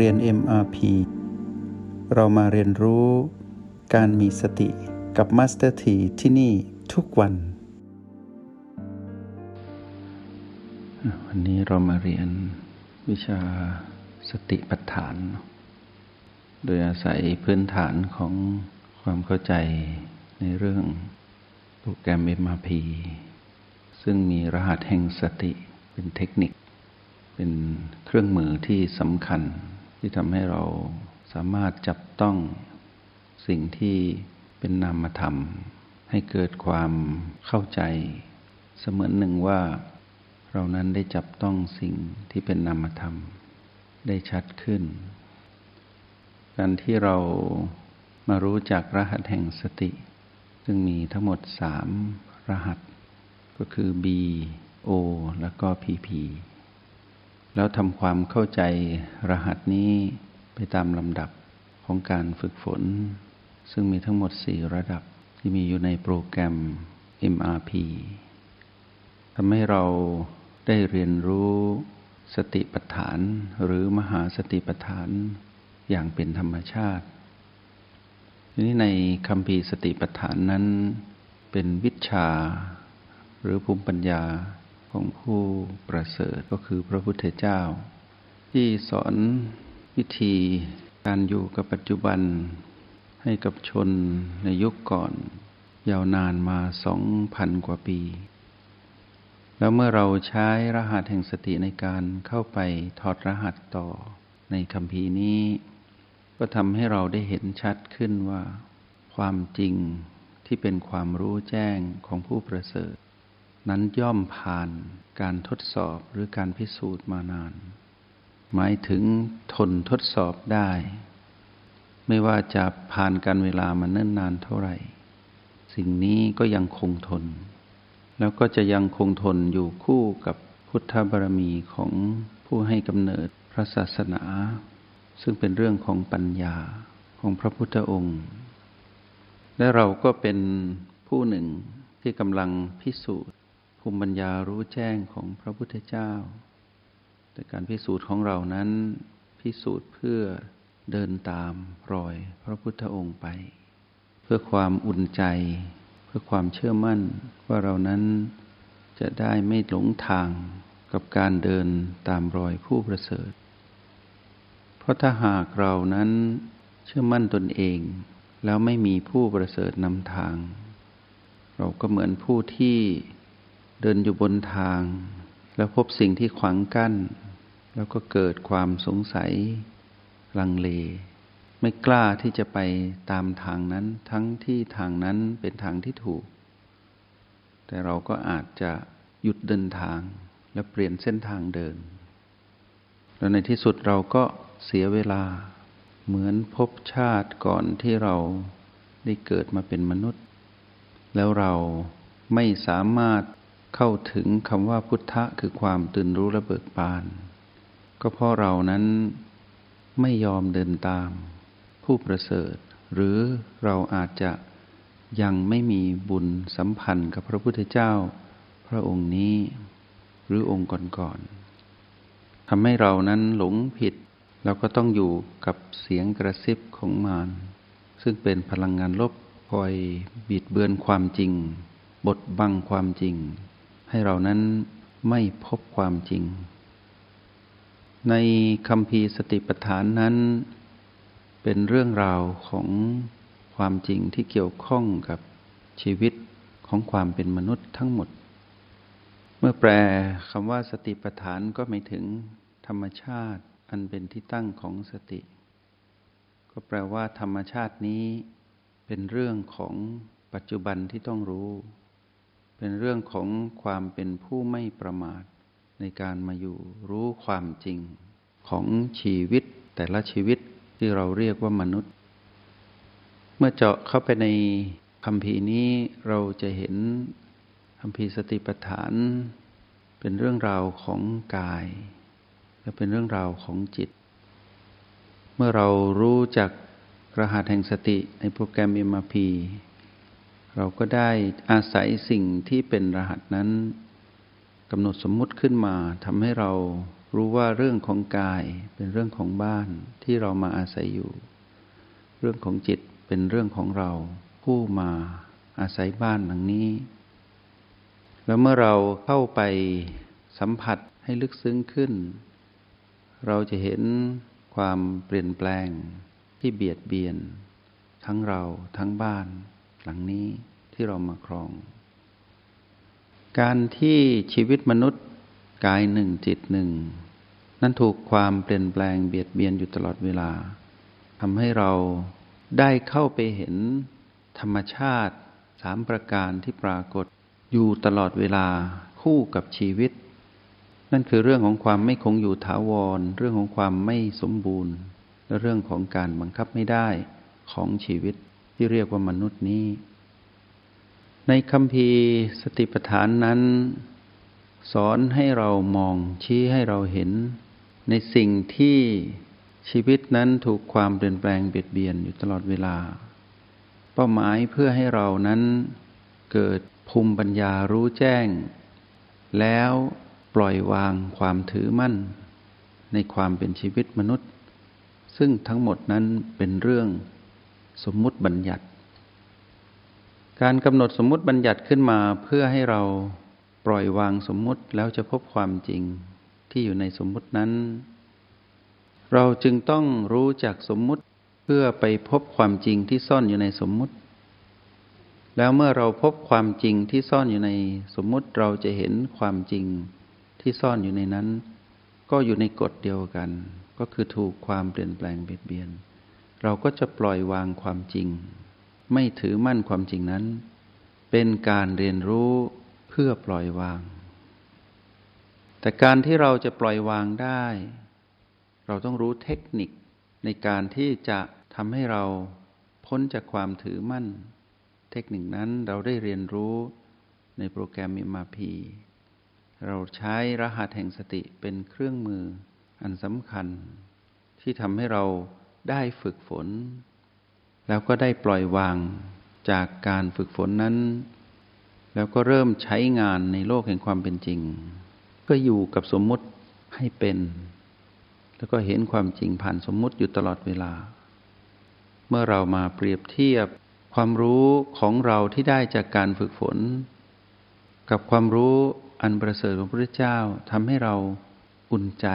เรียน MRP เรามาเรียนรู้การมีสติกับ Master T ที่ที่นี่ทุกวัน วันนี้เรามาเรียนวิชาสติปัฏฐาน โดยอาศัยพื้นฐานของความเข้าใจในเรื่องโปรแกรม MRP ซึ่งมีรหัสแห่งสติเป็นเทคนิค เป็นเครื่องมือที่สำคัญ ที่ทำให้เราสามารถจับต้องสิ่งที่เป็นนามธรรม ให้เกิดความเข้าใจ เสมือนหนึ่งว่า เรานั้นได้จับต้องสิ่งที่เป็นนามธรรม ได้ชัดขึ้น การที่เรามารู้จักรหัสแห่งสติ ซึ่งมีทั้งหมดสามรหัส ก็คือ B O แล้วก็ PP แล้วทำความเข้าใจรหัสนี้ไปตามลำดับของการฝึกฝน ซึ่งมีทั้งหมด 4 ระดับที่มีอยู่ในโปรแกรม MRP ทำให้เราได้เรียนรู้สติปัฏฐานหรือมหาสติปัฏฐานอย่างเป็นธรรมชาติ ทีนี้ในคำพีสติปัฏฐานนั้น เป็นวิชาหรือภูมิปัญญา ของผู้ประเสริฐก็คือพระพุทธเจ้า ที่สอนวิธีการอยู่กับปัจจุบันให้กับชนในยุคก่อน ยาวนานมาสองพันกว่าปี แล้วเมื่อเราใช้รหัสแห่งสติในการเข้าไปถอดรหัสต่อในคำพีนี้ ก็ทำให้เราได้เห็นชัดขึ้นว่า ความจริงที่เป็นความรู้แจ้งของผู้ประเสริฐ นั้นย่อมผ่านการทดสอบหรือการพิสูจน์มานาน หมายถึงทนทดสอบได้ ไม่ว่าจะผ่านการเวลามาเนิ่นนานเท่าไหร่ สิ่งนี้ก็ยังคงทน แล้วก็จะยังคงทนอยู่คู่กับพุทธบารมีของผู้ให้กำเนิดพระศาสนา ซึ่งเป็นเรื่องของปัญญาของพระพุทธองค์ และเราก็เป็นผู้หนึ่งที่กำลังพิสูจน์ ภูมิปัญญารู้แจ้งของพระพุทธเจ้า แต่การพิสูจน์ของเรานั้น พิสูจน์เพื่อเดินตามรอยพระพุทธองค์ไป เพื่อความอุ่นใจ เพื่อความเชื่อมั่นว่าเรานั้นจะได้ไม่หลงทางกับการเดินตามรอยผู้ประเสริฐ เพราะถ้าหากเรานั้นเชื่อมั่นตนเอง แล้วไม่มีผู้ประเสริฐนำทาง เราก็เหมือนผู้ที่ เดินอยู่บนทาง แล้วพบสิ่งที่ขวางกั้น แล้วก็เกิดความสงสัย ลังเล ไม่กล้าที่จะไปตามทางนั้น ทั้งที่ทางนั้นเป็นทางที่ถูก แต่เราก็อาจจะหยุดเดินทางและเปลี่ยนเส้นทางเดิน แล้วในที่สุดเราก็เสียเวลา เหมือนพบชาติก่อนที่เราได้เกิดมาเป็นมนุษย์ แล้วเราไม่สามารถ เข้าถึงคำว่าพุทธะคือความตื่นรู้และเบิกบาน ก็เพราะเรานั้นไม่ยอมเดินตาม ผู้ประเสริฐ หรือเราอาจจะยังไม่มีบุญสัมพันธ์กับพระพุทธเจ้า พระองค์นี้หรือองค์ก่อนๆทำให้เรานั้นหลงผิด เราก็ต้องอยู่กับเสียงกระซิบของมารซึ่งเป็นพลังงานลบคอยบิดเบือนความจริง บดบังความจริง ให้เรานั้นไม่พบความจริง ในคำพีสติปัฏฐานนั้น เป็นเรื่องราวของความจริงที่เกี่ยวข้องกับชีวิตของความเป็นมนุษย์ทั้งหมด เมื่อแปลคำว่าสติปัฏฐานก็หมายถึงธรรมชาติอันเป็นที่ตั้งของสติ ก็แปลว่าธรรมชาตินี้เป็นเรื่องของปัจจุบันที่ต้องรู้ เป็นเรื่องของความเป็นผู้ไม่ประมาท ในการมาอยู่รู้ความจริงของชีวิตแต่ละชีวิตที่เราเรียกว่ามนุษย์ เมื่อเจาะเข้าไปในคำพีนี้เราจะเห็นคำพีสติปัฏฐาน เป็นเรื่องราวของกาย และเป็นเรื่องราวของจิต เมื่อเรารู้จักรหัสแห่งสติในโปรแกรม MRP เราก็ได้อาศัยสิ่งที่เป็นรหัสนั้นกำหนดสมมุติขึ้นมาทำให้เรารู้ว่าเรื่องของกายเป็นเรื่องของบ้านที่เรามาอาศัยอยู่ เรื่องของจิตเป็นเรื่องของเรา ผู้มาอาศัยบ้านหลังนี้ แล้วเมื่อเราเข้าไปสัมผัสให้ลึกซึ้งขึ้น เราจะเห็นความเปลี่ยนแปลงที่เบียดเบียน ทั้งเราทั้งบ้าน หลังนี้ที่เรามาครอง การที่ชีวิตมนุษย์กายหนึ่งจิตหนึ่ง นั้นถูกความเปลี่ยนแปลงเบียดเบียนอยู่ตลอดเวลาทำให้เราได้เข้าไปเห็นธรรมชาติสามประการที่ปรากฏอยู่ตลอดเวลาคู่กับชีวิต นั่นคือเรื่องของความไม่คงอยู่ถาวร เรื่องของความไม่สมบูรณ์ และเรื่องของการบังคับไม่ได้ของชีวิต ที่เรียกว่ามนุษย์นี้ ในคำพีสติปัฏฐานนั้น สอนให้เรามองชี้ให้เราเห็น ในสิ่งที่ชีวิตนั้นถูกความเปลี่ยนแปลงเบียดเบียนอยู่ตลอดเวลา เป้าหมายเพื่อให้เรานั้นเกิดภูมิปัญญารู้แจ้ง แล้วปล่อยวางความถือมั่น ในความเป็นชีวิตมนุษย์ ซึ่งทั้งหมดนั้นเป็นเรื่อง สมมุติบัญญัติ การกำหนดสมมุติบัญญัติขึ้นมาเพื่อให้เราปล่อยวางสมมุติแล้วจะพบความจริงที่อยู่ในสมมุตินั้น เราจึงต้องรู้จักสมมุติเพื่อไปพบความจริงที่ซ่อนอยู่ในสมมุติ แล้วเมื่อเราพบความจริงที่ซ่อนอยู่ในสมมุติเราจะเห็นความจริงที่ซ่อนอยู่ในนั้น ก็อยู่ในกฎเดียวกัน ก็คือถูกความเปลี่ยนแปลงเบียดเบียน เราก็จะปล่อยวางความจริง ไม่ถือมั่นความจริงนั้น เป็นการเรียนรู้เพื่อปล่อยวาง แต่การที่เราจะปล่อยวางได้ เราต้องรู้เทคนิคในการที่จะทำให้เราพ้นจากความถือมั่น เทคนิคนั้นเราได้เรียนรู้ในโปรแกรมมิมาพีเราใช้รหัสแห่งสติเป็นเครื่องมืออันสำคัญ ที่ทำให้เรา ได้ฝึกฝน แล้วก็ได้ปล่อยวางจากการฝึกฝนนั้น แล้วก็เริ่มใช้งานในโลกแห่งความเป็นจริง ก็อยู่กับสมมุติให้เป็น แล้วก็เห็นความจริงผ่านสมมุติอยู่ตลอดเวลา เมื่อเรามาเปรียบเทียบความรู้ของเราที่ได้จากการฝึกฝน กับความรู้อันประเสริฐของพระพุทธเจ้าทำให้เราอุ่นใจ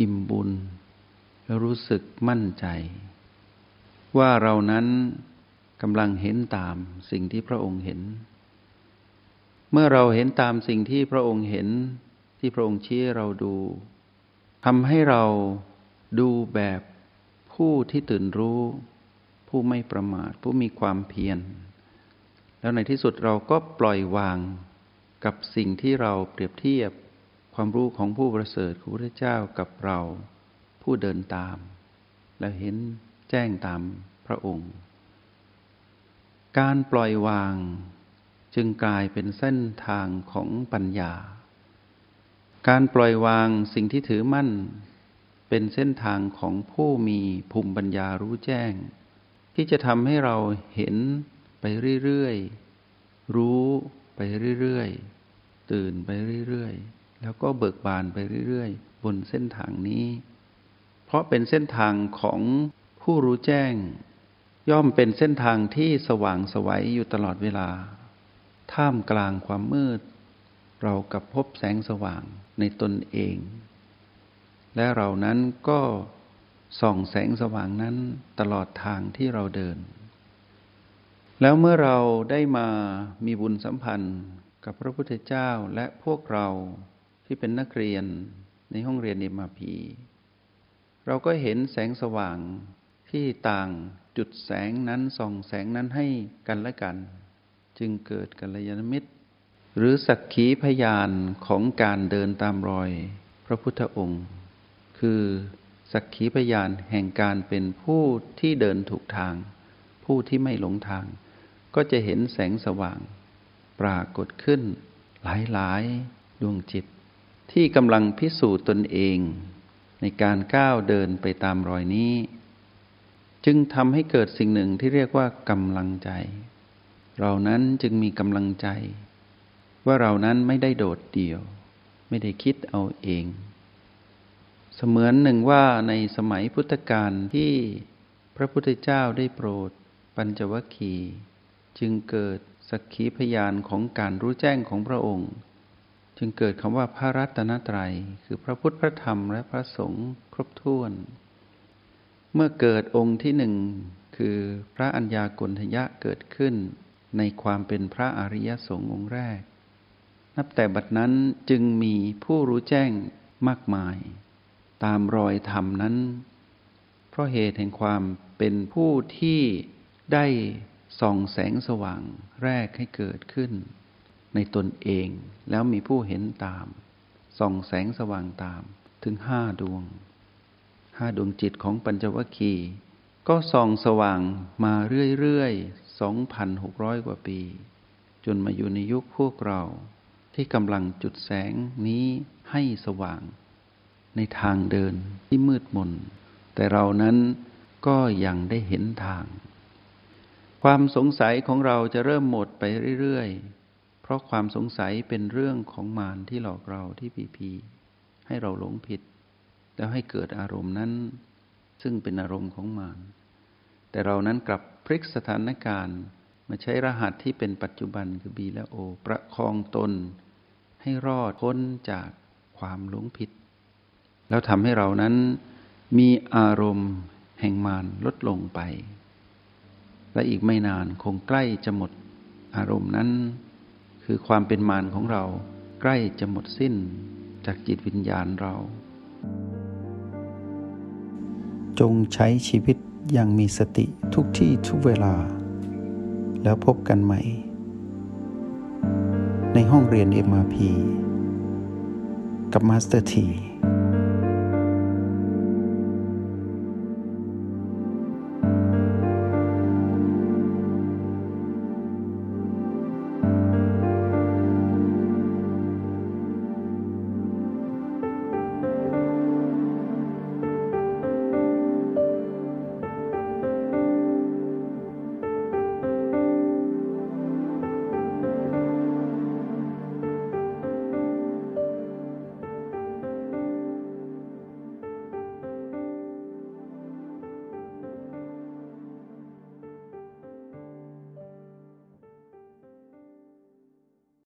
อิ่มบุญ รู้สึกมั่นใจ ว่าเรานั้นกำลังเห็นตามสิ่งที่พระองค์เห็น เมื่อเราเห็นตามสิ่งที่พระองค์เห็นที่พระองค์ชี้เราดูทำให้เราดูแบบผู้ที่ตื่นรู้ ผู้ไม่ประมาท ผู้มีความเพียร แล้วในที่สุดเราก็ปล่อยวางกับสิ่งที่เราเปรียบเทียบความรู้ของผู้ประเสริฐของพระเจ้ากับเรา ผู้เดินตาม แล้วเห็นแจ้งตามพระองค์ การปล่อยวางจึงกลายเป็นเส้นทางของปัญญา การปล่อยวางสิ่งที่ถือมั่น เป็นเส้นทางของผู้มีภูมิปัญญารู้แจ้ง ที่จะทำให้เราเห็นไปเรื่อยๆ รู้ไปเรื่อยๆ ตื่นไปเรื่อยๆ แล้วก็เบิกบานไปเรื่อยๆ บนเส้นทางนี้ ราะเป็นเส้นทางของผู้รู้แจ้ง ย่อมเป็นเส้นทางที่สว่างสวัยอยู่ตลอดเวลา ท่ามกลางความมืด เรากับพบแสงสว่างในตนเอง และเรานั้นก็ส่องแสงสว่างนั้นตลอดทางที่เราเดิน แล้วเมื่อเราได้มามีบุญสัมพันธ์กับพระพุทธเจ้าและพวกเราที่เป็นนักเรียนในห้องเรียนเอ็มาพี เราก็เห็นแสงสว่างที่ต่างจุดแสงนั้นส่องแสงนั้นให้กันและกัน จึงเกิดกัลยาณมิตร หรือสักขีพยานของการเดินตามรอยพระพุทธองค์ คือสักขีพยานแห่งการเป็นผู้ที่เดินถูกทาง ผู้ที่ไม่หลงทาง ก็จะเห็นแสงสว่าง ปรากฏขึ้น หลายๆ ดวงจิต ที่กำลังพิสูจน์ตนเอง ในการก้าวเดินไปตามรอยนี้ จึงทำให้เกิดสิ่งหนึ่งที่เรียกว่ากำลังใจ เรานั้นจึงมีกำลังใจ ว่าเรานั้นไม่ได้โดดเดี่ยว ไม่ได้คิดเอาเอง เสมือนหนึ่งว่าในสมัยพุทธกาลที่พระพุทธเจ้าได้โปรด ปัญจวัคคีย์จึงเกิดสักขีพยานของการรู้แจ้งของพระองค์ จึงเกิดคำว่าพระรัตนตรัย คือพระพุทธพระธรรมและพระสงฆ์ครบถ้วน เมื่อเกิดองค์ที่หนึ่งคือพระัญญากุณทยะเกิดขึ้น ในความเป็นพระอริยสงฆ์องค์แรก นับแต่บัดนั้นจึงมีผู้รู้แจ้งมากมาย ตามรอยธรรมนั้น เพราะเหตุแห่งความเป็นผู้ที่ได้ส่องแสงสว่างแรกให้เกิดขึ้น ในตนเอง แล้วมีผู้เห็นตาม ส่องแสงสว่างตามถึงห้าดวงห้าดวงจิตของปัญจวัคคีย์ก็ส่องสว่างมาเรื่อยๆ 2,600 กว่าปี จนมาอยู่ในยุคพวกเรา ที่กำลังจุดแสงนี้ให้สว่าง ในทางเดินที่มืดมน แต่เรานั้นก็ยังได้เห็นทาง ความสงสัยของเราจะเริ่มหมดไปเรื่อยๆ ราะความสงสัยเป็นเรื่องของมารที่หลอกเราที่ปีพีให้เราหลงผิด แล้วให้เกิดอารมณ์นั้น ซึ่งเป็นอารมณ์ของมารแต่เรานั้นกลับพลิกสถานการณ์มาใช้รหัสที่เป็นปัจจุบันคือ B และ O ประคองตน ให้รอดพ้นจากความหลงผิด แล้วทำให้เรานั้นมีอารมณ์แห่งมารลดลงไป และอีกไม่นานคงใกล้จะหมดอารมณ์นั้น คือความเป็นมารของเรา ใกล้จะหมดสิ้นจากจิตวิญญาณเรา จงใช้ชีวิตอย่างมีสติทุกที่ทุกเวลา แล้วพบกันใหม่ ในห้องเรียน MRP กับมาสเตอร์ที